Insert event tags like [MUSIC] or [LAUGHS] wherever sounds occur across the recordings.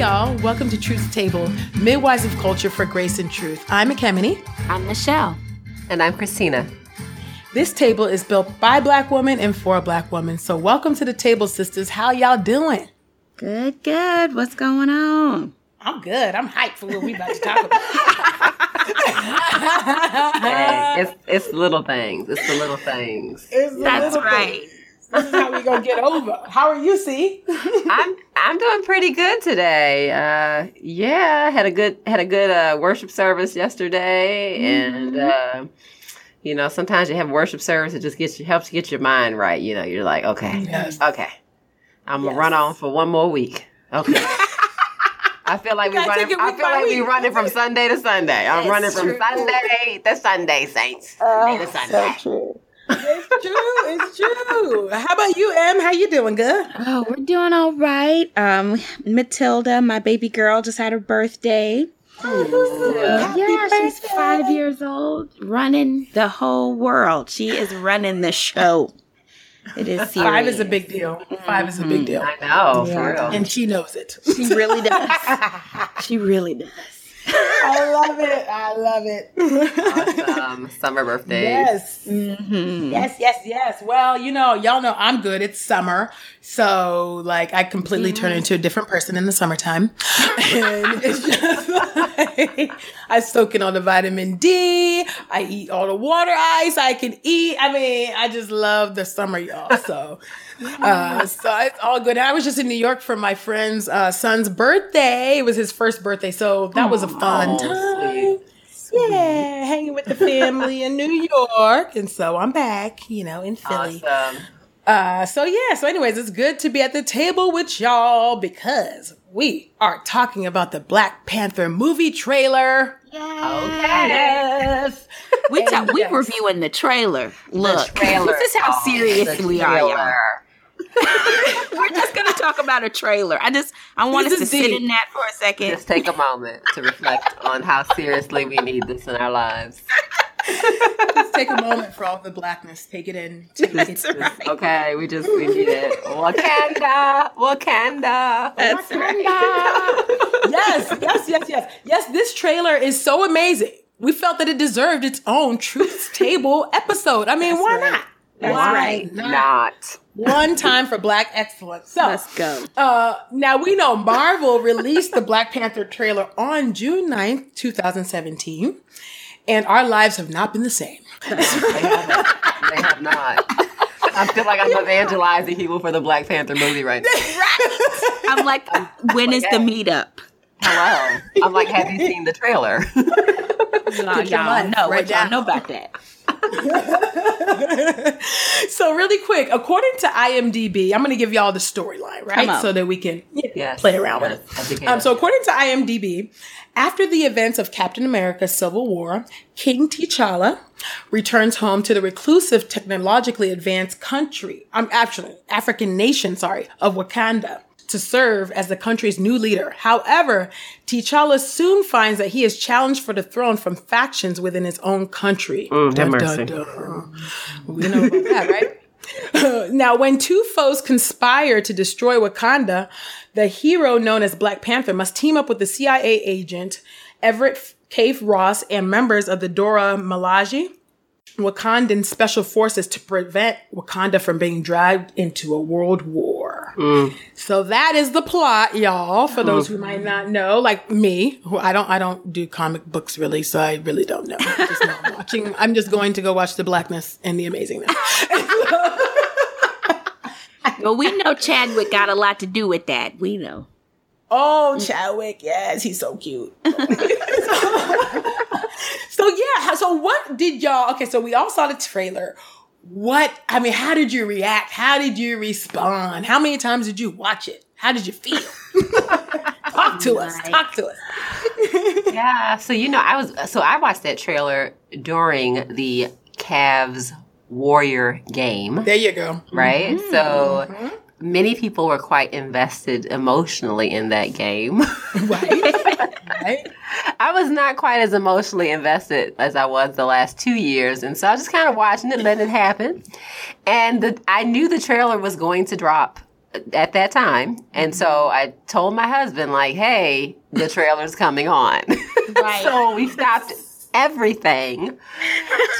Hey, y'all. Welcome to Truth's Table, Midwives of Culture for Grace and Truth. I'm Ekemini. I'm Michelle. And I'm Christina. This table is built by black women and for black women. So welcome to the table, sisters. How y'all doing? Good, good. What's going on? I'm good. I'm hyped for what we about to talk about. hey, it's it's little things. It's the little things. It's That's right. Things. This is how we gonna get over. How are you, C? I'm I'm doing pretty good today. Uh, yeah, had a good had a good uh, worship service yesterday, mm-hmm. and uh, you know sometimes you have worship service it just gets you helps get your mind right. You know, you're like, okay, yes. okay, I'm gonna yes. run on for one more week. Okay. [LAUGHS] I feel like we running. I feel like we running from Sunday to Sunday. I'm running from true. Sunday to Sunday, saints. Sunday to Sunday. So true. It's true. It's true. How about you, Em? How you doing? Good. Oh, we're doing all right. Um, Matilda, my baby girl, just had her birthday. Oh, yeah, birthday. she's five years old, running the whole world. She is running the show. It is serious. Five is a big deal. 5 is a big deal. I know, yeah. for real. And she knows it. She really [LAUGHS] does. she really does. I love it. I love it. Awesome. Summer birthdays. Yes. Mm-hmm. Yes, yes, yes. Well, you know, y'all know I'm good. It's summer. So, like, I completely turn into a different person in the summertime. [LAUGHS] and it's just like, I soak in all the vitamin D. I eat all the water ice I can eat. I mean, I just love the summer, y'all. So, [LAUGHS] uh, so it's all good. I was just in New York for my friend's uh, son's birthday. It was his first birthday. So that was a fun time. Yeah, hanging with the family in New York. And so I'm back, you know, in Philly. Awesome. Uh, so yeah, so anyways, it's good to be at the table with y'all because we are talking about the Black Panther movie trailer. Yes. we ta- we yes. reviewing the trailer. Look, the trailer. this is how oh, serious we are, y'all. [LAUGHS] We're just gonna talk about a trailer. I just I want this us to deep. sit in that for a second. Just take a moment to reflect on how seriously we need this in our lives. [LAUGHS] Just take a moment for all the blackness. Take it in. Take That's it. Right. Okay, we just we need it. Wakanda, Wakanda. That's Wakanda. right. [LAUGHS] yes, yes, yes, yes, yes. This trailer is so amazing. We felt that it deserved its own Truth's Table episode. I mean, That's why right. not? That's why right. not? not? One time for black excellence. So let's go. Uh, now we know Marvel released the Black Panther trailer on June 9th, 2017 and our lives have not been the same. they, haven't. they have not. I feel like I'm evangelizing people for the Black Panther movie right now. Right. [LAUGHS] I'm like, when is the meetup? Hello. I'm like, have you seen the trailer? y'all, y'all know right y'all know about that. [LAUGHS] so really quick, according to IMDb, I'm going to give y'all the storyline, right? So that we can yes. play around yes. with it. Um, so according to IMDb, after the events of Captain America Civil War, King T'Challa returns home to the reclusive, technologically advanced country, I'm um, actually African nation, sorry, of Wakanda to serve as the country's new leader. However, T'Challa soon finds that he is challenged for the throne from factions within his own country. Mm, dun, dun, dun. We know about that, right? [LAUGHS] now, when two foes conspire to destroy Wakanda, the hero known as Black Panther must team up with the CIA agent Everett K. Ross and members of the Dora Milaje Wakandan special forces to prevent Wakanda from being dragged into a world war. Mm. So that is the plot, y'all. For those mm. who might not know, like me, who I don't, I don't do comic books really, so I really don't know. I'm just [LAUGHS] watching. I'm just going to go watch the blackness and the amazingness. [LAUGHS] [LAUGHS] well, we know Chadwick got a lot to do with that. We know. Oh, Chadwick, yes, he's so cute. [LAUGHS] so yeah, so what did y'all? Okay, so we all saw the trailer. What I mean, how did you react? How did you respond? How many times did you watch it? How did you feel? [LAUGHS] Talk to us. Talk to us. yeah, so you know, I was so I watched that trailer during the Cavs Warrior game. There you go. Right? Mm-hmm. So mm-hmm many people were quite invested emotionally in that game. [LAUGHS] right. [LAUGHS] right. I was not quite as emotionally invested as I was the last two years. And so I was just kind of watching it, letting it happen. And the, I knew the trailer was going to drop at that time. And so I told my husband, like, hey, the trailer's coming on. [LAUGHS] Right. so we stopped everything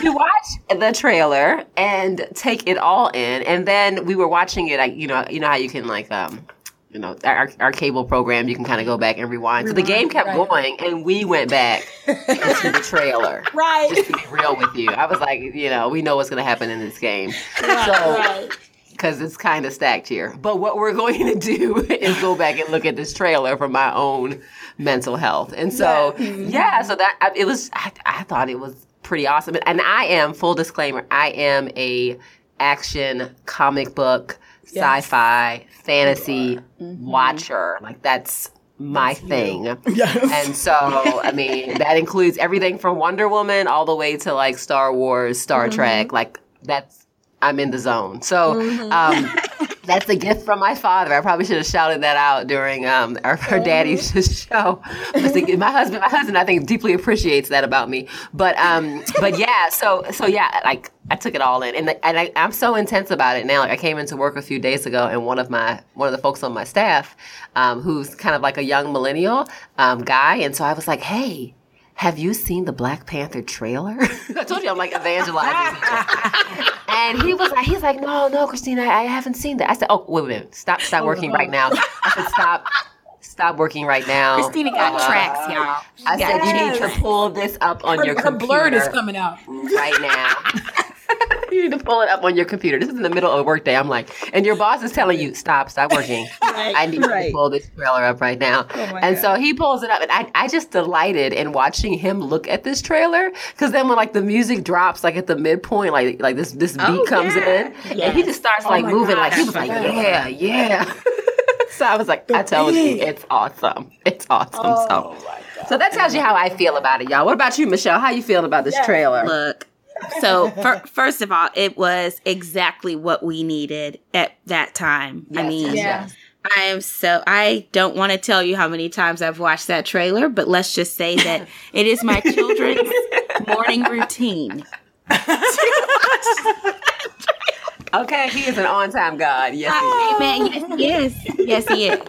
to watch the trailer and take it all in. And then we were watching it, like, you know, you know how you can like um you know, our, our cable program, you can kind of go back and rewind. So the game kept right. going, and we went back to the trailer. [LAUGHS] Right. Just to be real with you, I was like, you know, we know what's going to happen in this game. So, right. because it's kind of stacked here. But what we're [LAUGHS] going to do is go back and look at this trailer for my own mental health. And so, yeah, so that it was. I, I thought it was pretty awesome. And I am full disclaimer. I am a action comic book, Yes. sci-fi, fantasy watcher. Like that's my thing. Yes. And so, I mean, that includes everything from Wonder Woman all the way to like Star Wars, Star Trek. Like that's I'm in the zone. So, um, [LAUGHS] that's a gift from my father. I probably should have shouted that out during um, our, our daddy's [LAUGHS] show. Thinking- my husband, my husband, I think deeply appreciates that about me. But um, but yeah, so so yeah, like I took it all in, and and I, I'm so intense about it now. Like I came into work a few days ago, and one of my one of the folks on my staff, um, who's kind of like a young millennial um, guy, and so I was like, hey. Have you seen the Black Panther trailer? [LAUGHS] I told you I'm like evangelizing. [LAUGHS] And he was like, he's like, no, no, Christina, I, haven't seen that. I said, oh, wait a minute, stop, stop working right now. I said, stop, stop working right now. Christina got Uh, tracks, y'all. I Yeah. said, you need to pull this up on Her, your her computer blurred is coming out. right now. [LAUGHS] [LAUGHS] you need to pull it up on your computer. This is in the middle of a workday. I'm like, and your boss is telling you, stop, stop working. [LAUGHS] I need right. to pull this trailer up right now. and so he pulls it up, and I, I just delighted in watching him look at this trailer. Because then when like the music drops, like at the midpoint, like like this this beat Oh, comes yeah. in, and he just starts like my moving, like he was like, yeah, yeah. [LAUGHS] so I was like, I tell you, it's awesome. It's awesome. Oh so. my God. So that tells you how I feel about it, y'all. What about you, Michelle? How you feeling about this trailer? Look. So fir- first of all, it was exactly what we needed at that time. I mean, yes, yes. I am so I don't want to tell you how many times I've watched that trailer, but let's just say that [LAUGHS] it is my children's morning routine. Okay, he is an on-time God. Yes, he is. Amen. Yes, yes, yes, he is.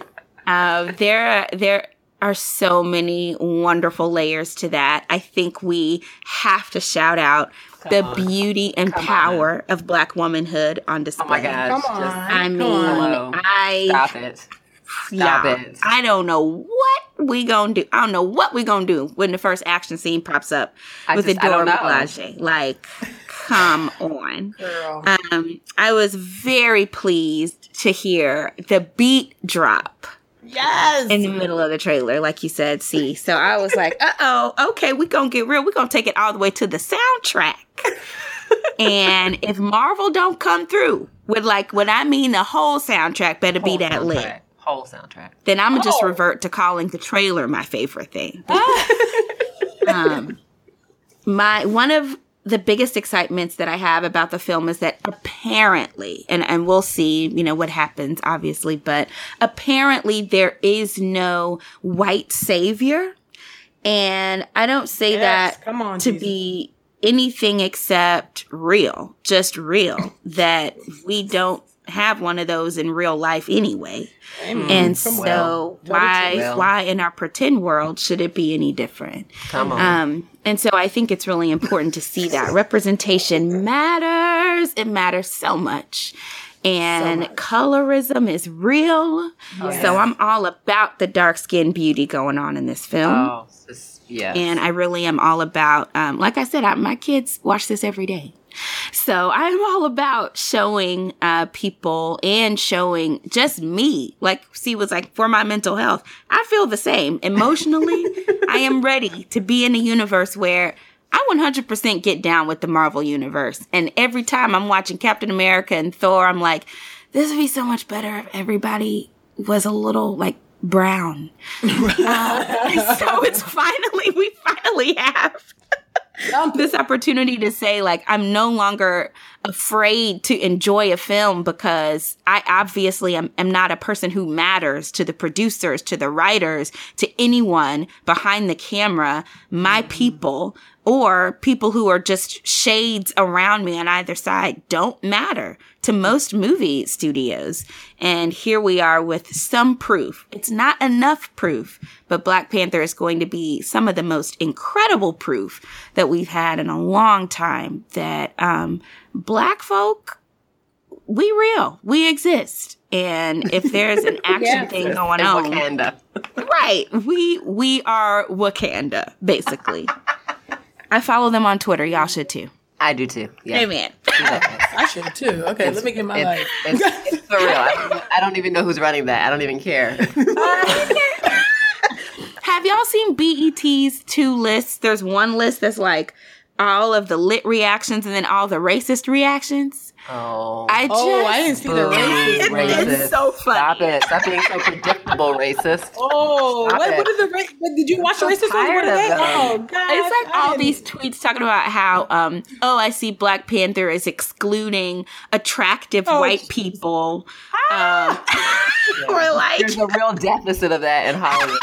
Uh, there, there are so many wonderful layers to that. I think we have to shout out the beauty and power of Black womanhood on display. Oh my gosh. Come on. Just I mean, Hello. I stop it. Stop yeah, it. I don't know what we gonna do. I don't know what we gonna do when the first action scene pops up I with just- I Adora don't. Milaje. Like, come [LAUGHS] on. Girl. Um, I was very pleased to hear the beat drop Yes. in the middle of the trailer, like you said, see. So I was like, uh oh, okay, we gonna get real. we gonna take it all the way to the soundtrack. [LAUGHS] and if Marvel don't come through with like what I mean, the whole soundtrack better be Whole that lit. Whole soundtrack. Then I'm gonna just Oh. revert to calling the trailer my favorite thing. [LAUGHS] um, my one of the biggest excitements that I have about the film is that apparently, and, and we'll see, you know, what happens, obviously, but apparently there is no white savior. And I don't say Yes, that come on, to Jesus. be anything except real, just real, that we don't have one of those in real life anyway. Amen. And so why Well. why in our pretend world should it be any different? Come on. Um, and so I think it's really important to see that [LAUGHS] representation matters. It matters so much. And colorism is real. So I'm all about the dark skinned beauty going on in this film. oh. And I really am all about, um, like I said, I, my kids watch this every day. So I'm all about showing uh, people and showing just me. Like, see, was like for my mental health. I feel the same emotionally. I am ready to be in a universe where I 100% get down with the Marvel universe. And every time I'm watching Captain America and Thor, I'm like, this would be so much better if everybody was a little like brown. [LAUGHS] Uh, [LAUGHS] so it's finally, we finally have this opportunity to say like i'm no longer afraid to enjoy a film because i obviously am, am not a person who matters to the producers to the writers to anyone behind the camera. My mm-hmm. people or people who are just shades around me on either side don't matter to most movie studios. And here we are with some proof. It's not enough proof, but Black Panther is going to be some of the most incredible proof that we've had in a long time that um, black folk, we real, we exist. And if there's an [LAUGHS] action Yes. thing And going on, Wakanda. right, we we are Wakanda, basically. [LAUGHS] I follow them on Twitter. Y'all should too. I do too. Yeah. Amen. I should too. Okay, let me get my It's, life. it's, it's [LAUGHS] for real. I don't, I don't even know who's running that. I don't even care. [LAUGHS] [LAUGHS] Have y'all seen BET's two lists? There's one list that's like all of the lit reactions and then all the racist reactions. Oh. I just Oh, I didn't see the Boo. racist. one. Racist. It's so funny. Stop it. Stop being so predictable, racist. Oh, Stop what, it. what the ra- what, did you watch the I'm racist so ones? What are they? Oh God, It's like I all these tweets talking about how, um, oh, I see Black Panther is excluding attractive Oh, white jeez. people. Um, [LAUGHS] we're like, There's a real deficit of that in Hollywood.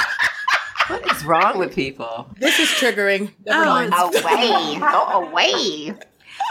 what is wrong with people? This is triggering. Never Oh, mind. Away. Go away.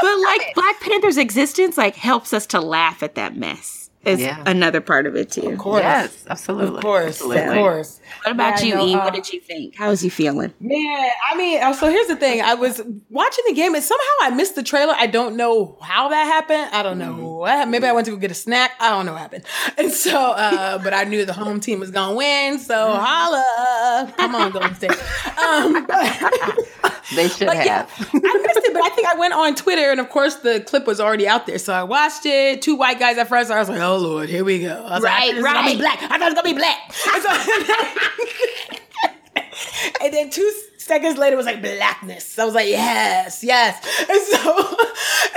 But like Black Panther's existence like helps us to laugh at that mess. Is Yeah. another part of it too. Of course. Yes, absolutely. Of course. Absolutely. Of course. What about Yeah, you, know, E? uh, what did you think? How was you feeling? Man, I mean, uh, so here's the thing. I was watching the game and somehow I missed the trailer. I don't know how that happened. I don't know what. Maybe I went to go get a snack. I don't know what happened. [LAUGHS] And so, uh, but I knew the home team was going to win. So holla. Come on, Golden State. Um, [LAUGHS] but, [LAUGHS] They should but yeah, have. I missed it, but I think I went on Twitter and of course the clip was already out there. So I watched it. Two white guys at first. I was like, oh Lord, here we go. I was Right, like, it's gonna be right. black. I thought it was gonna be black. [LAUGHS] And, so- [LAUGHS] and then two seconds later it was like blackness. I was like, yes, yes. And so,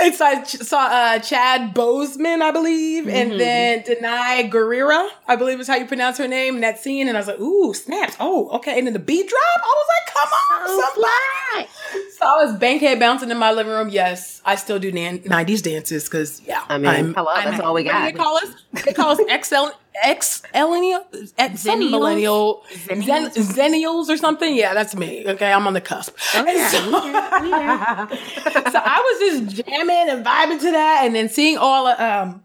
[LAUGHS] and so I ch- saw uh, Chad Bozeman, I believe, and then Danai Gurira, I believe is how you pronounce her name in that scene. And I was like, ooh, snaps. Oh, okay. And then the beat drop. I was like, come on, somebody. So I was bankhead bouncing in my living room. Yes, I still do nan- 90s dances because, yeah. I mean, hello, that's all we got. They call us, they call us [LAUGHS] XL, X millennial, X some Zennials? millennial, Zen, Zennials? or something. Yeah, that's me. Okay, I'm on the cusp. Oh, And [LAUGHS] so, [LAUGHS] so I was just jamming and vibing to that, and then seeing all um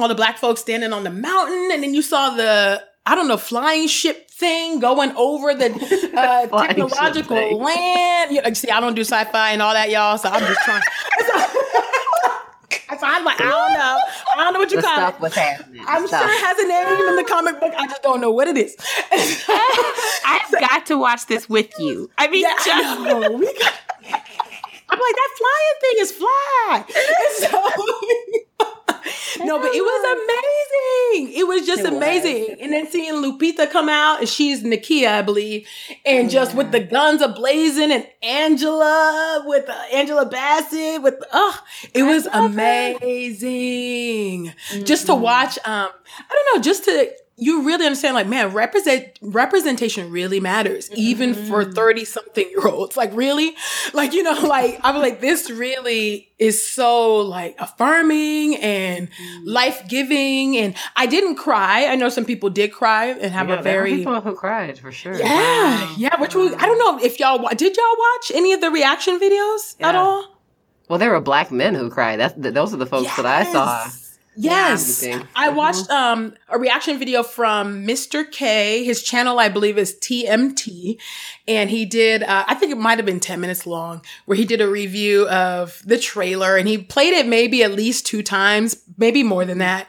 all the black folks standing on the mountain, and then you saw the I don't know flying ship thing going over the [LAUGHS] uh, technological land. You know, see, I don't do sci-fi and all that, y'all. So I'm just trying. So I'm like, I don't know. I don't know what you The call stuff it. was happening. I'm stuff. sure it has a name in the comic book. I just don't know what it is. [LAUGHS] I've got to watch this with you. I mean, Yeah, just I know. We got- [LAUGHS] I'm like, that flying thing is fly. [LAUGHS] And so, [LAUGHS] no, but it was amazing. It was just It was. amazing. And then seeing Lupita come out, and she's Nakia, I believe, and just with the guns ablazing, and Angela with uh, Angela Bassett with, oh, it was amazing. Just to watch, um, I don't know, just to you really understand like man represent representation really matters mm-hmm. even for 30 something year olds like really? Like you know [LAUGHS] like i was like this really is so like affirming and mm-hmm. life-giving. And i didn't cry. I know some people did cry and have Yeah, a there were very people who cried for sure. yeah yeah which was i don't know if y'all did y'all watch any of the reaction videos at all? Well, there were black men who cried. That's th- those are the folks that I saw. Yes. Yeah. I watched um a reaction video from Mr. K. His channel, I believe, is TMT. And he did, uh, I think it might have been 10 minutes long, where he did a review of the trailer and he played it maybe at least two times, maybe more than that.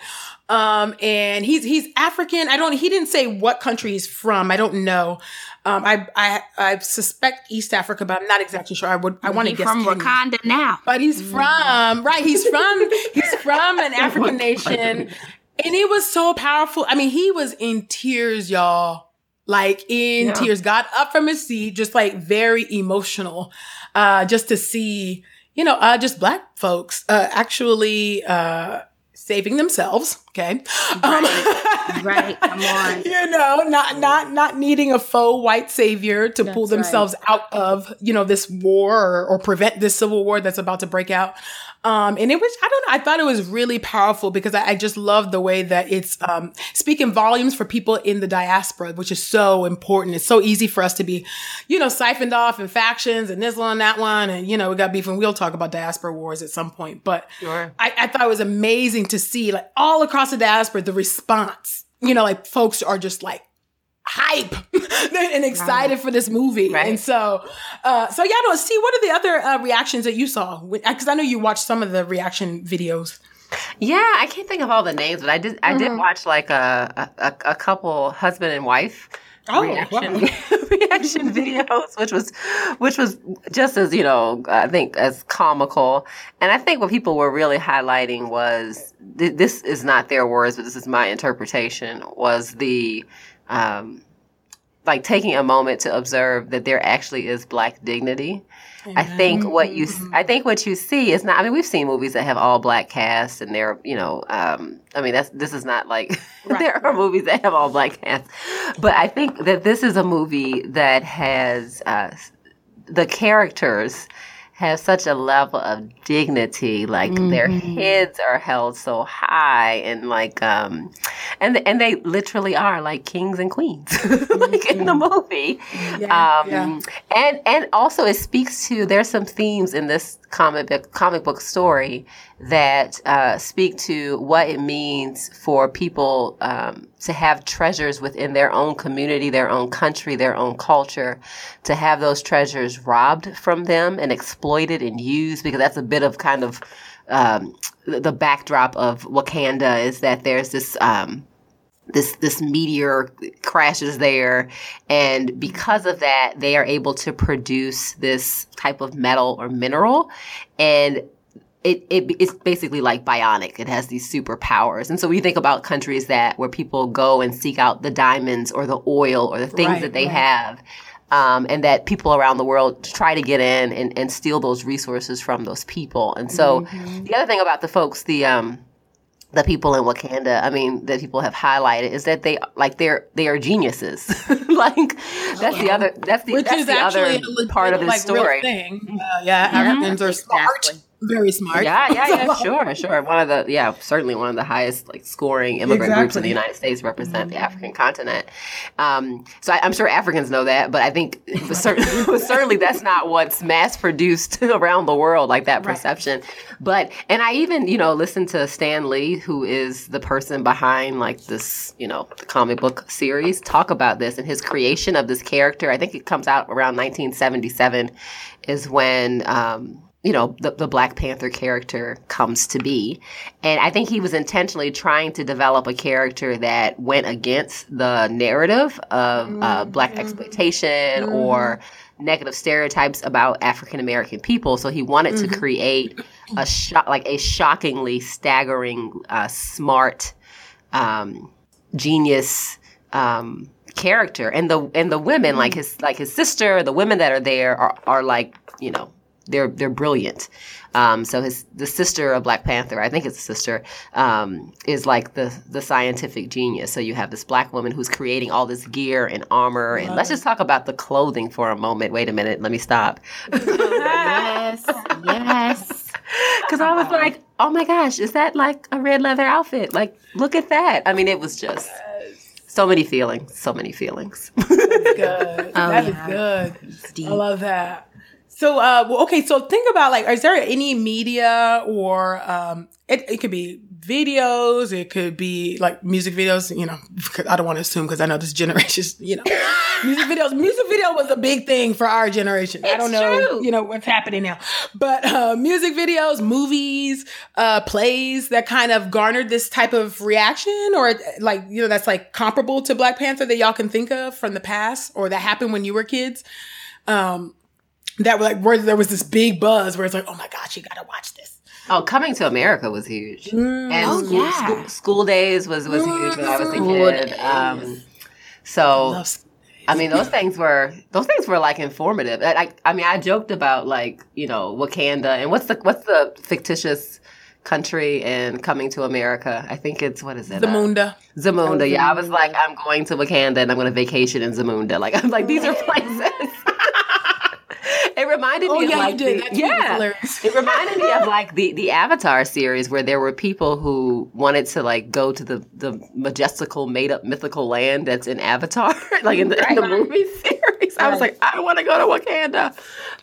Um, and he's, he's African. I don't, he didn't say what country he's from. I don't know. Um, I, I, I suspect East Africa, but I'm not exactly sure. I would, I want to guess from Kenya. Wakanda now. But he's from right. He's from [LAUGHS] he's from an African nation, and it was so powerful. I mean, he was in tears, y'all. Like in Yeah. tears, got up from his seat, just like very emotional, uh, just to see, you know, uh, just black folks uh, actually uh, saving themselves. Okay, right, um, [LAUGHS] right. Come on. [LAUGHS] You know, not not not needing a faux white savior to That's pull themselves right. out of you know this war or, or prevent this civil war that's about to break out. Um, and it was, I don't know, I thought it was really powerful because I, I just love the way that it's, um, speaking volumes for people in the diaspora, which is so important. It's so easy for us to be, you know, siphoned off in factions and this one, and that one. And, you know, we got beef and we'll talk about diaspora wars at some point. But sure. I, I thought it was amazing to see like all across the diaspora, the response, you know, like folks are just like, hype [LAUGHS] and excited right. for this movie. Right. And so, uh, so yeah, no, see, what are the other uh, reactions that you saw? Because I know you watched some of the reaction videos. Yeah, I can't think of all the names, but I did. I mm-hmm. did watch like a, a, a couple husband and wife oh, reaction wow. [LAUGHS] reaction videos, which was which was just as you know, I think as comical. And I think what people were really highlighting was th- this is not their words, but this is my interpretation. Was the um, like taking a moment to observe that there actually is black dignity. I think what you I think what you see is not I mean we've seen movies that have all black casts, and they're you know um, I mean that's this is not like [LAUGHS] right. there are movies that have all black cast but I think that this is a movie that has uh, the characters have such a level of dignity like mm-hmm. their heads are held so high and like um and and they literally are like kings and queens [LAUGHS] like in the mm-hmm. movie yeah, um yeah. and and also it speaks to there's some themes in this comic book comic book story that uh, speak to what it means for people um, to have treasures within their own community, their own country, their own culture, to have those treasures robbed from them and exploited and used, because that's a bit of kind of um, the backdrop of Wakanda is that there's this. Um, this this meteor crashes there and because of that they are able to produce this type of metal or mineral and it, it it's basically like bionic. It has these superpowers. And so we think about countries that where people go and seek out the diamonds or the oil or the things right, that they right. have. Um, and that people around the world try to get in and, and steal those resources from those people. And so mm-hmm. the other thing about the folks, the um, the people in Wakanda, I mean, that people have highlighted is that they like they're they are geniuses. [LAUGHS] [LAUGHS] like that's the other that's the Which that's the other part of the like, story. Uh, yeah, Africans are smart. Exactly very smart. Yeah, yeah, [LAUGHS] yeah, sure, sure. One of the yeah, certainly one of the highest like scoring immigrant exactly. groups in the United States represent mm-hmm. the African continent. Um, so I, am sure Africans know that, but I think [LAUGHS] certainly, certainly that's not what's mass produced around the world, like that perception. Right. But and I even you know listened to Stan Lee, who is the person behind like this you know comic book series, talk about this and his creation of this character. I think it comes out around 1977 is when. Um, you know, the, the Black Panther character comes to be. And I think he was intentionally trying to develop a character that went against the narrative of uh, mm-hmm. Black exploitation mm-hmm. or negative stereotypes about African American people. So he wanted mm-hmm. to create a shock, like a shockingly staggering, uh, smart, um, genius, um, character. And the, and the women, like mm-hmm. his, like his sister, the women that are there are, are like, you know, they're they're brilliant. Um, so his the sister of Black Panther, I think it's a sister, um, is like the the scientific genius. So you have this black woman who's creating all this gear and armor. And let's just talk about the clothing for a moment. Wait a minute, let me stop. yes, yes. [LAUGHS] Because I was like, oh my gosh, is that like a red leather outfit? Like, look at that. I mean, it was just so many feelings, so many feelings. [LAUGHS] That's good. Oh, that yeah. is good. I love that. So, uh, well, okay. So think about like, is there any media or, um, it, it could be videos. It could be like music videos, you know, I don't want to assume because I know this [LAUGHS] generation, you know, music videos, music video was a big thing for our generation. It's I don't know, true. you know, what's happening now, but, uh, music videos, movies, uh, plays that kind of garnered this type of reaction or like, you know, that's like comparable to Black Panther that y'all can think of from the past or that happened when you were kids. Um, that were like where there was this big buzz where it's like, oh my gosh, you gotta watch this. Oh, Coming to America was huge, mm, and oh, school, yeah. school, school, Daze was was mm, huge when I was a kid. Um, so. I mean, those things were those things were like informative. I, I mean, I joked about like you know Wakanda and what's the what's the fictitious country and coming to America. I think it's what is it? Zamunda. Uh, Zamunda. Yeah, I was like, I'm going to Wakanda and I'm going to vacation in Zamunda. Like I'm like, these are places. It reminded Oh me yeah, of like the, That tweet was yeah. It reminded me of like the the Avatar series where there were people who wanted to like go to the the majestical made up mythical land that's in Avatar, [LAUGHS] like in the, in the movie [LAUGHS] series. I was like, I want to go to Wakanda.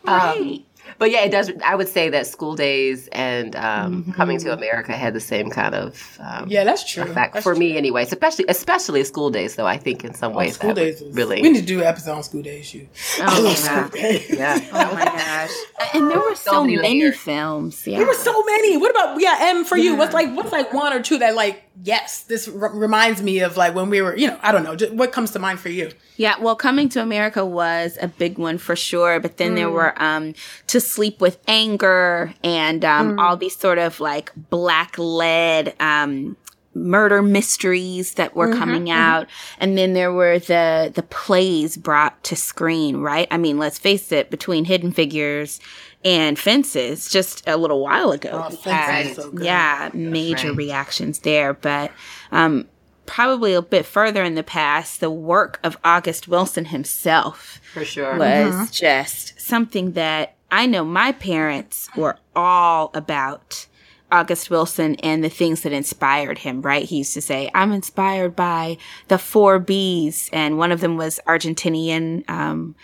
Um, but yeah, it does. I would say that School Daze and um, coming to America had the same kind of um, Yeah, that's true. effect That's for true. me, anyway. Especially especially School Daze, though. I think in some Oh, ways school that days was is, really We need to do an episode on School Daze. You. I Oh, love yeah. School Daze. [LAUGHS] yeah. Oh my gosh. And there were so, many many, layers. films. Yeah. There were so many. What about yeah, M for you? What's like what's like one or two that like yes, this r- reminds me of like when we were you know I don't know just, what comes to mind for you? Yeah, well, Coming to America was a big one for sure, but then there were um To Sleep with Anger and um all these sort of like black lead um murder mysteries that were coming out and then there were the the plays brought to screen right i mean let's face it between hidden figures and fences just a little while ago Oh, Fences had, so good. yeah major right. reactions there but um probably a bit further in the past, the work of August Wilson himself For sure. was just something that I know my parents were all about. August Wilson and the things that inspired him, right? He used to say, I'm inspired by the four B's. And one of them was Argentinian, um,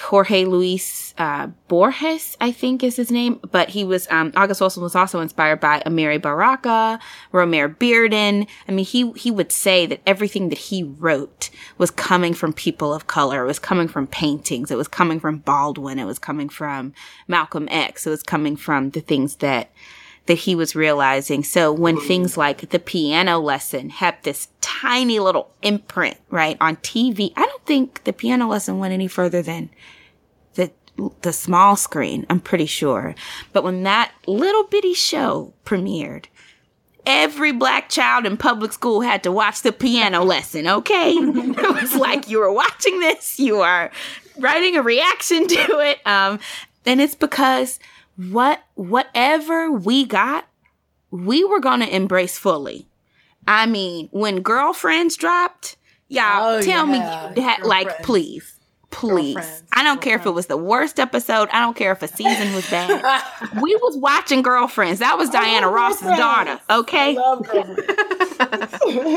Jorge Luis uh, Borges, I think is his name. But he was um, August Wilson was also inspired by Amiri Baraka, Romare Bearden. I mean, he he would say that everything that he wrote was coming from people of color. It was coming from paintings. It was coming from Baldwin. It was coming from Malcolm X. It was coming from the things that that he was realizing. So when things like the piano lesson had this tiny little imprint, right, on TV, I don't think the piano lesson went any further than the the small screen, I'm pretty sure. But when that little bitty show premiered, every black child in public school had to watch the piano lesson, okay? [LAUGHS] it was like you were watching this, you are writing a reaction to it. Um, and it's because what whatever we got, we were gonna embrace fully. I mean, when girlfriends dropped, y'all Oh, tell yeah. me that like please. Please. I don't care if it was the worst episode. I don't care if a season was bad. [LAUGHS] we was watching Girlfriends. That was Diana Ross's daughter. Okay. I.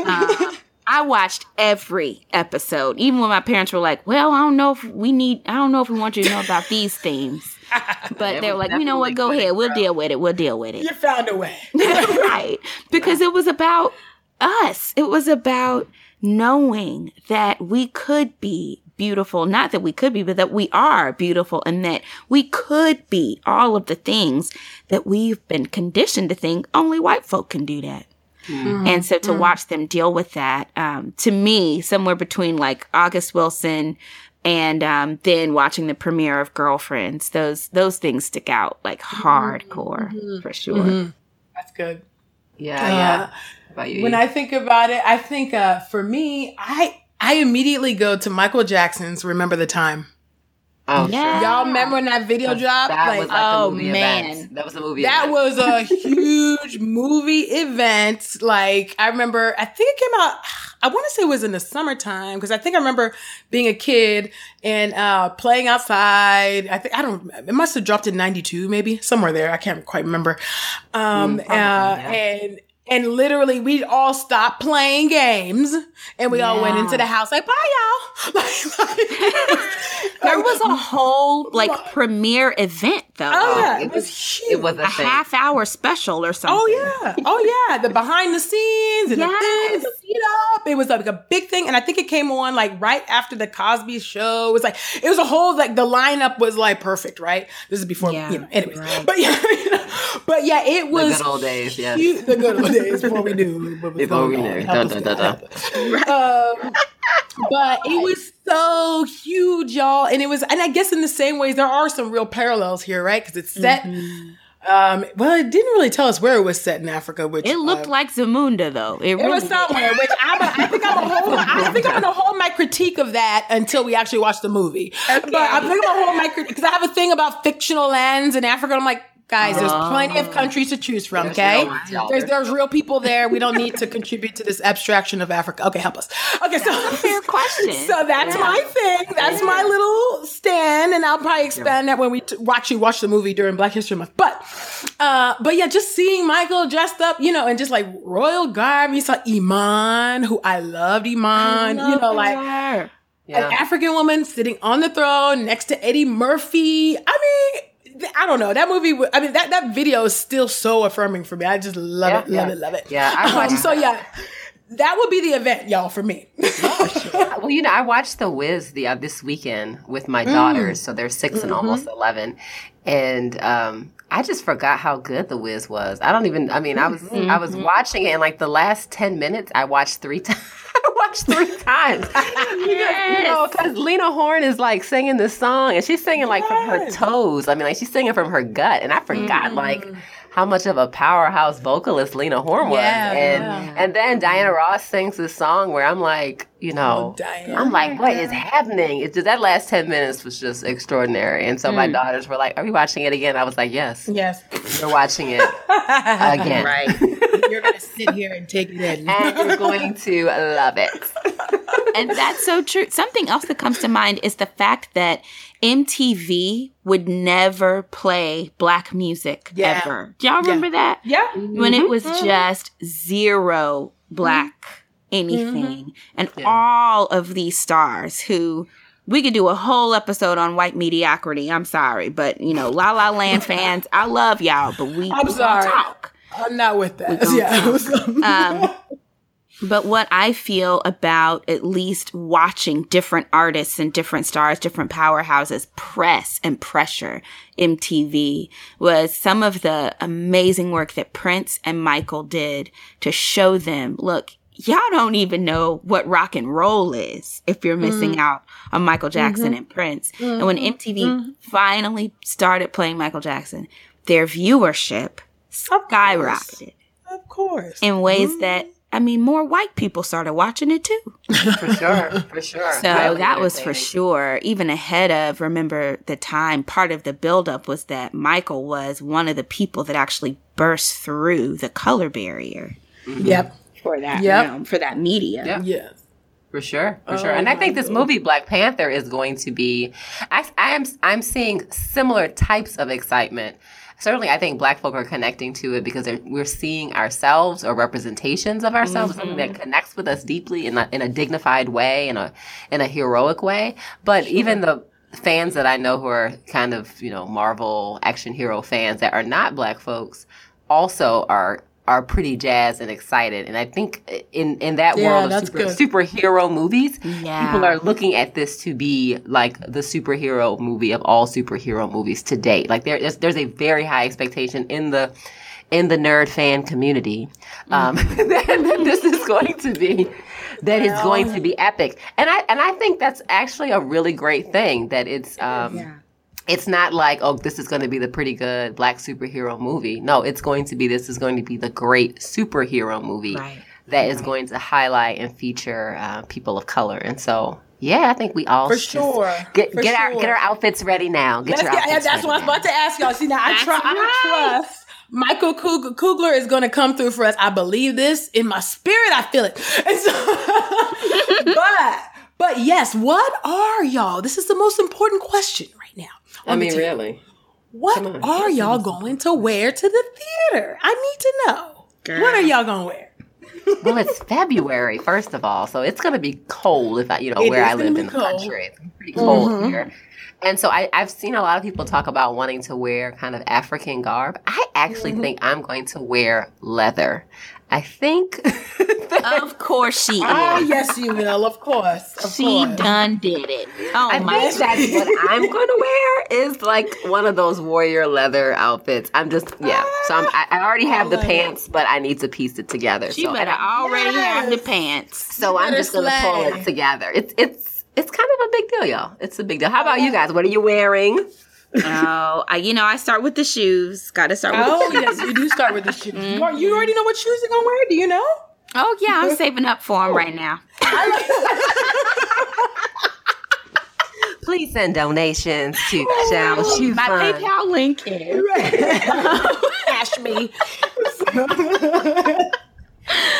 Uh, [LAUGHS] I watched every episode, even when my parents were like, "Well, I don't know if we need. I don't know if we want you to know about these themes." [LAUGHS] But It they were like, "You know what? Go ahead. We'll deal with it. We'll deal with it." you found a way. [LAUGHS] [LAUGHS] right. Because it was about us. It was about knowing that we could be beautiful. Not that we could be, but that we are beautiful and that we could be all of the things that we've been conditioned to think only white folk can do that. And so to watch them deal with that, um, to me, somewhere between like August Wilson and um, then watching the premiere of Girlfriends, those those things stick out like hardcore for sure. That's good. Yeah, Uh, yeah. About you? When I think about it, I think uh, for me, I I immediately go to Michael Jackson's "Remember the Time." Oh, Yeah. sure. Y'all remember when that video dropped? That Like, was like oh, the movie man. event. That was the movie. that event. was a [LAUGHS] huge movie event. Like I remember, I think it came out. I want to say it was in the summertime because I think I remember being a kid and uh, playing outside. I think I don't. It must have dropped in '92, maybe somewhere there. I can't quite remember. Um, Mm, probably, uh, yeah. and. And literally, we all stopped playing games, and we all went into the house like, "Bye, y'all." [LAUGHS] Like, like- There was a whole like premiere event though. Oh yeah, it it was was- huge. It was a, a half hour special or oh, something. Oh yeah, oh yeah, the behind the scenes and Yes. the things, the feet up. It was like a big thing, and I think it came on like right after the Cosby Show. It was like it was a whole like the lineup was like perfect, right? This is before Yeah, you know. Anyways, right. but [LAUGHS] yeah, you know, but yeah, it The was good old days. Yes. huge- the good old days before we knew what Before we going knew. Help Dun, us, dun, dun. [LAUGHS] Um, but it was so huge, y'all, and it was, and I guess in the same ways there are some real parallels here, right? Because it's set. Mm-hmm. Um, well, it didn't really tell us where it was set in Africa, which It looked uh, like Zamunda though. It, it really was did. somewhere. Which I'm, a, I think I'm gonna hold. I think I'm gonna [LAUGHS] hold my critique of that until we actually watch the movie. But I think I'm gonna hold my critique because I have a thing about fictional lands in Africa. I'm like, Guys, there's plenty of countries to choose from, There's okay? There's There's real people there. We don't need to [LAUGHS] contribute to this abstraction of Africa. Okay, help us. Okay, so Fair question. [LAUGHS] So that's my thing. That's my little stand, and I'll probably expand that when we t- watch you watch the movie during Black History Month. But, uh, but yeah, just seeing Michael dressed up, you know, and just like royal garb. You saw Iman, who I loved Iman. you know, like Her. Yeah. an African woman sitting on the throne next to Eddie Murphy. I mean. I don't know that movie. I mean that that video is still so affirming for me. I just love Yeah, it, love yeah. it, love it. Yeah, I Um, so yeah, that would be the event, y'all, for me. Well, you know, I watched The Wiz the uh, this weekend with Mm. my daughters, so they're 6 Mm-hmm. and almost eleven, and um, I just forgot how good The Wiz was. I don't even. I mean, I was Mm-hmm. I was watching it, and like the last ten minutes, I watched three [LAUGHS] times. I watched three [LAUGHS] times. You know, because Lena Horne is like singing this song, and she's singing like from her toes. I mean, like she's singing from her gut, and I forgot like. Mm. How much of a powerhouse vocalist Lena Horne was, Yeah, and yeah. and then Diana Ross sings this song where I'm like, you know, Oh, I'm like, what is happening? It's just that last 10 minutes was just extraordinary. And so my mm. daughters were like, Are we watching it again? I was like, Yes, yes, we're watching it [LAUGHS] again. Right. you're gonna sit here and take it in. And you're going to love it. [LAUGHS] and that's so true. Something else that comes to mind is the fact that MTV would never play black music Yeah. ever. Do y'all remember that? yeah, When it mm-hmm. was mm-hmm. just zero black mm-hmm. anything. And Yeah. all of these stars who we could do a whole episode on white mediocrity. I'm sorry, but you know, La La Land [LAUGHS] fans, I love y'all, but we I'm sorry. talk. I'm not with that. [LAUGHS] Yeah, [LAUGHS] Um, but what I feel about at least watching different artists and different stars, different powerhouses press and pressure MTV was some of the amazing work that Prince and Michael did to show them, look, y'all don't even know what rock and roll is if you're missing mm-hmm. out on Michael Jackson mm-hmm. and Prince. And when mm-hmm. MTV finally started playing Michael Jackson, their viewership skyrocketed of course. in ways that I mean, more white people started watching it too. For sure. For sure. So Highly that was for sure. Even ahead of, remember the time, part of the buildup was that Michael was one of the people that actually burst through the color barrier mm-hmm. Yep. for that Yep. realm, for that media. Yeah. Yes. For sure, for sure, Oh and I think this movie Black Panther is going to be. I, I am I'm seeing similar types of excitement. Certainly, I think Black folk are connecting to it because we're seeing ourselves or representations of ourselves, something that mm-hmm. connects with us deeply in a, in a dignified way, in a in a heroic way. But even the fans that I know who are kind of you know Marvel action hero fans that are not Black folks also are are pretty jazzed and excited. And I think in in that Yeah, world of super, superhero movies, Yeah. people are looking at this to be like the superhero movie of all superhero movies to date. Like there is there's a very high expectation in the in the nerd fan community um, [LAUGHS] that this is going to be that it's going to be epic. And I and I think that's actually a really great thing that it's um, Yeah. It's not like oh this is going to be the pretty good black superhero movie no it's going to be this is going to be the great superhero movie Right. that is going to highlight and feature uh, people of color and so yeah i think we all For just sure. get For get our get our outfits ready now get Let's your get, outfits that's what I was about to ask y'all. See, now I, That's try, I trust Michael Kug- Coogler is going to come through for us. I believe this in my spirit. I feel it. And so, [LAUGHS] but, but yes, what are y'all? This is the most important question right now. now. I mean table. really What are y'all going to wear to the theater? I need to know. What are y'all going to wear? well it's february first of all so it's going to be cold if i you know It where is i live in the cold. country it's pretty cold Mhm. here and so I, i've seen a lot of people talk about wanting to wear kind of african garb i actually Mm-hmm. think i'm going to wear leather i think [LAUGHS] Of course she Oh, yes, you will. Of course. Of she course. done did it. Oh I my think that's what I'm going to wear is like one of those warrior leather outfits. I'm just yeah. So I'm, I, I already have the pants, but I need to piece it together. She so, better already have the pants. so I'm just going to pull it together. It's it's it's kind of a big deal, y'all. It's a big deal. How oh, about you guys? What are you wearing? Oh, I, you know, I start with the shoes. Got to start with Oh, the shoes. yes, you do start with the shoes. Mm-hmm. You al- You already know what shoes you're going to wear? Do you know? Oh yeah, I'm saving up for them right now. [LAUGHS] Please send donations to Shall oh, Shoe My Fund. PayPal link is Cash me. [LAUGHS]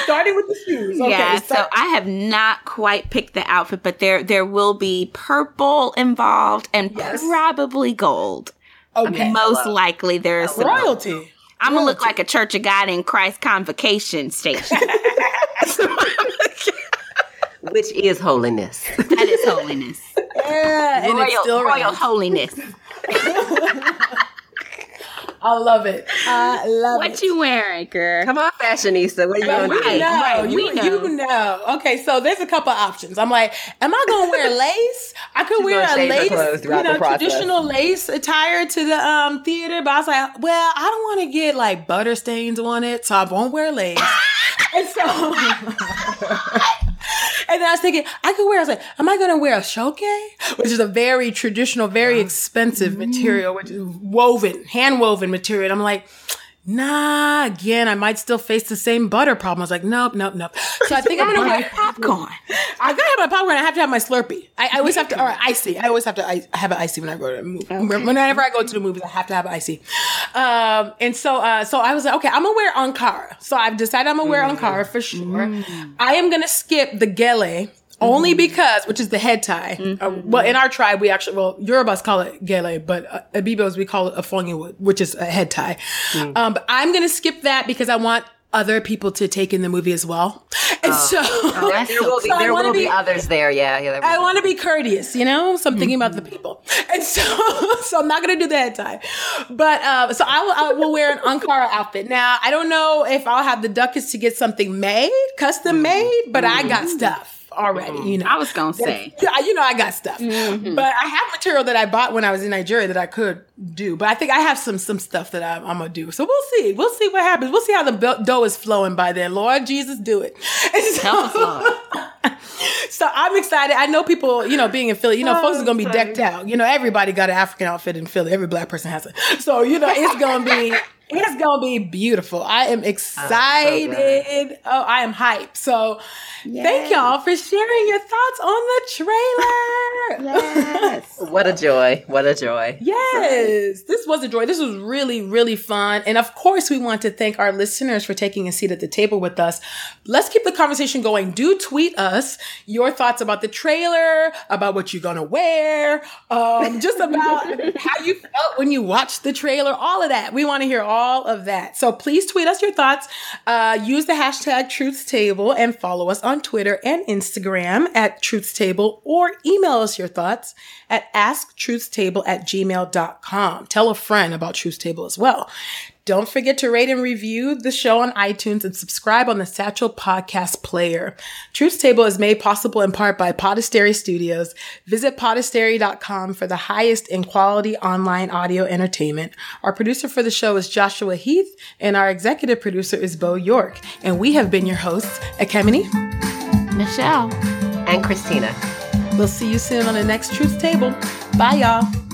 Starting with the shoes. Okay, yeah, so I have not quite picked the outfit, but there there will be purple involved and Yes. probably gold. okay. Most likely there's some. Royalty. I'm gonna look like a Church of God in Christ convocation station. [LAUGHS] which is holiness. that is holiness. Yeah, and it's still royal royal. holiness. [LAUGHS] I love it. I love it. What you wearing, girl? Come on, fashionista. What are you But going we to do? know, right, you, we know. you know. Okay, so there's a couple options. I'm like, am I gonna wear lace? I could wear a lace, you know, traditional lace attire to the um theater, but I was like, well, I don't want to get like butter stains on it, so I won't wear lace. [LAUGHS] and so. [LAUGHS] And then I was thinking, I could wear, I was like, am I going to wear aso oke? Which is a very traditional, very expensive mm-hmm. material, which is woven, hand woven material. And I'm like, nah, again, I might still face the same butter problem. I was like, nope, nope, nope. So I [LAUGHS] think I'm to wear popcorn. [LAUGHS] I gotta have my popcorn. I have to have my Slurpee. I, I always have to, or icy. I always have to I have an icy when I go to the movie. Whenever I go to the movies, I have to have an icy. Um, and so, uh, so I was like, okay, I'm gonna wear Ankara. So I've decided I'm gonna wear Ankara for sure. I am gonna skip the gele. Only because, which is the head tie. Uh, well, in our tribe, we actually, well, Yorubas call it gele, but uh, Ibibios, we call it a fongiwood, which is a head tie. Um, but I'm going to skip that because I want other people to take in the movie as well. And so, that's There will be, So there wanna will be, be- others there. Yeah, yeah. there will I be. want to be courteous, you know. So I'm thinking about the people, and so [LAUGHS] so I'm not gonna do the head tie, but uh, so I will, I will wear an Ankara outfit. Now I don't know if I'll have the ducats to get something made, custom made, but I got stuff already. Mm-hmm. You know, I was gonna say. [LAUGHS] yeah, you know, I got stuff, mm-hmm. but I have material that I bought when I was in Nigeria that I could do. But I think I have some some stuff that I, I'm gonna do. So we'll see. We'll see what happens. We'll see how the bu- dough is flowing by then. Lord Jesus, do it. And [LAUGHS] so- Help [LAUGHS] so I'm excited. I know people, you know, being in Philly, you know, oh, folks are gonna be decked out. You know, everybody got an African outfit in Philly. Every black person has it. So you know, it's gonna be. It's gonna be beautiful. I am excited. Oh, I am hyped. So, thank y'all for sharing your thoughts on the trailer. Yes. What a joy. What a joy. Yes, this was a joy. This was really, really fun. And of course, we want to thank our listeners for taking a seat at the table with us. Let's keep the conversation going. Do tweet us your thoughts about the trailer, about what you're going to wear, um, just about [LAUGHS] how you felt when you watched the trailer, all of that. We want to hear all of that. So please tweet us your thoughts. Uh, use the hashtag Truths Table and follow us on Twitter and Instagram at Truths Table or email us your thoughts at asktruthstable at gmail.com. Tell a friend about Truths Table as well. Don't forget to rate and review the show on iTunes and subscribe on the Satchel Podcast Player. Truths Table is made possible in part by Podastery Studios. Visit podastery.com for the highest in quality online audio entertainment. Our producer for the show is Joshua Heath, and our executive producer is Bo York. And we have been your hosts, Ekemini. Michelle. And Christina. We'll see you soon on the next Truth Table. Bye, y'all.